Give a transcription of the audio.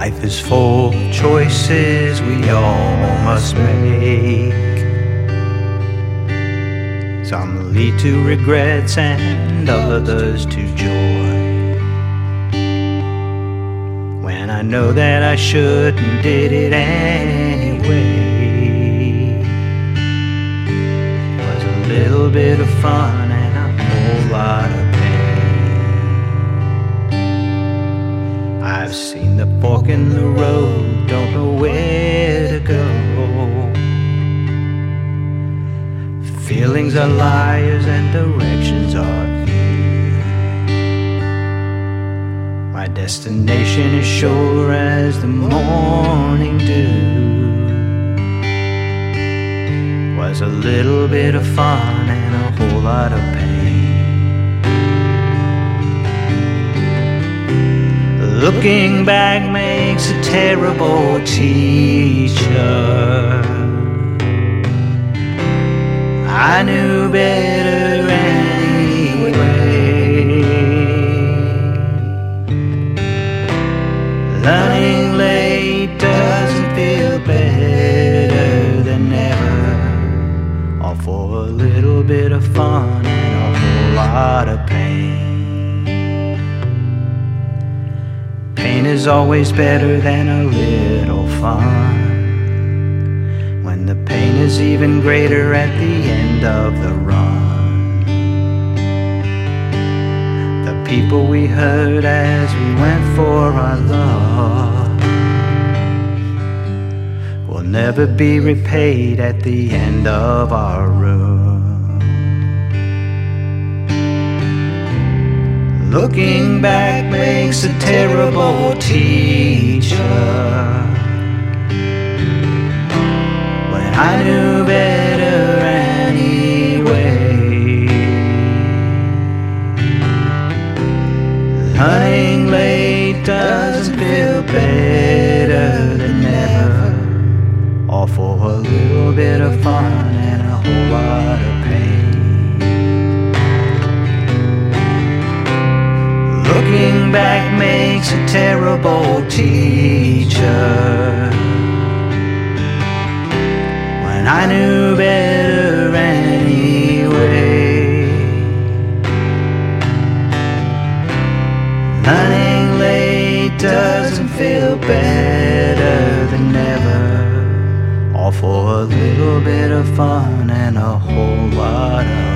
Life is full of choices we all must make. Some lead to regrets and others to joy. When I know that I shouldn't, did it anyway. It was a little bit of fun and a whole lot of I've seen the fork in the road, don't know where to go. Feelings are liars and directions are few. My destination is sure as the morning dew. Was a little bit of fun and a whole lot of pain. Looking back makes a terrible teacher. I knew better anyway. Learning late doesn't feel better than never. All for a little bit of fun and a whole lot of pain. Is always better than a little fun when the pain is even greater at the end of the run. The people we hurt as we went for our love will never be repaid at the end of our run. Looking back makes a terrible teacher. when I knew better anyway. Hunting late doesn't feel better than never. All for a little bit of fun makes a terrible teacher when I knew better anyway. Running late doesn't feel better than never. All for a little bit of fun and a whole lot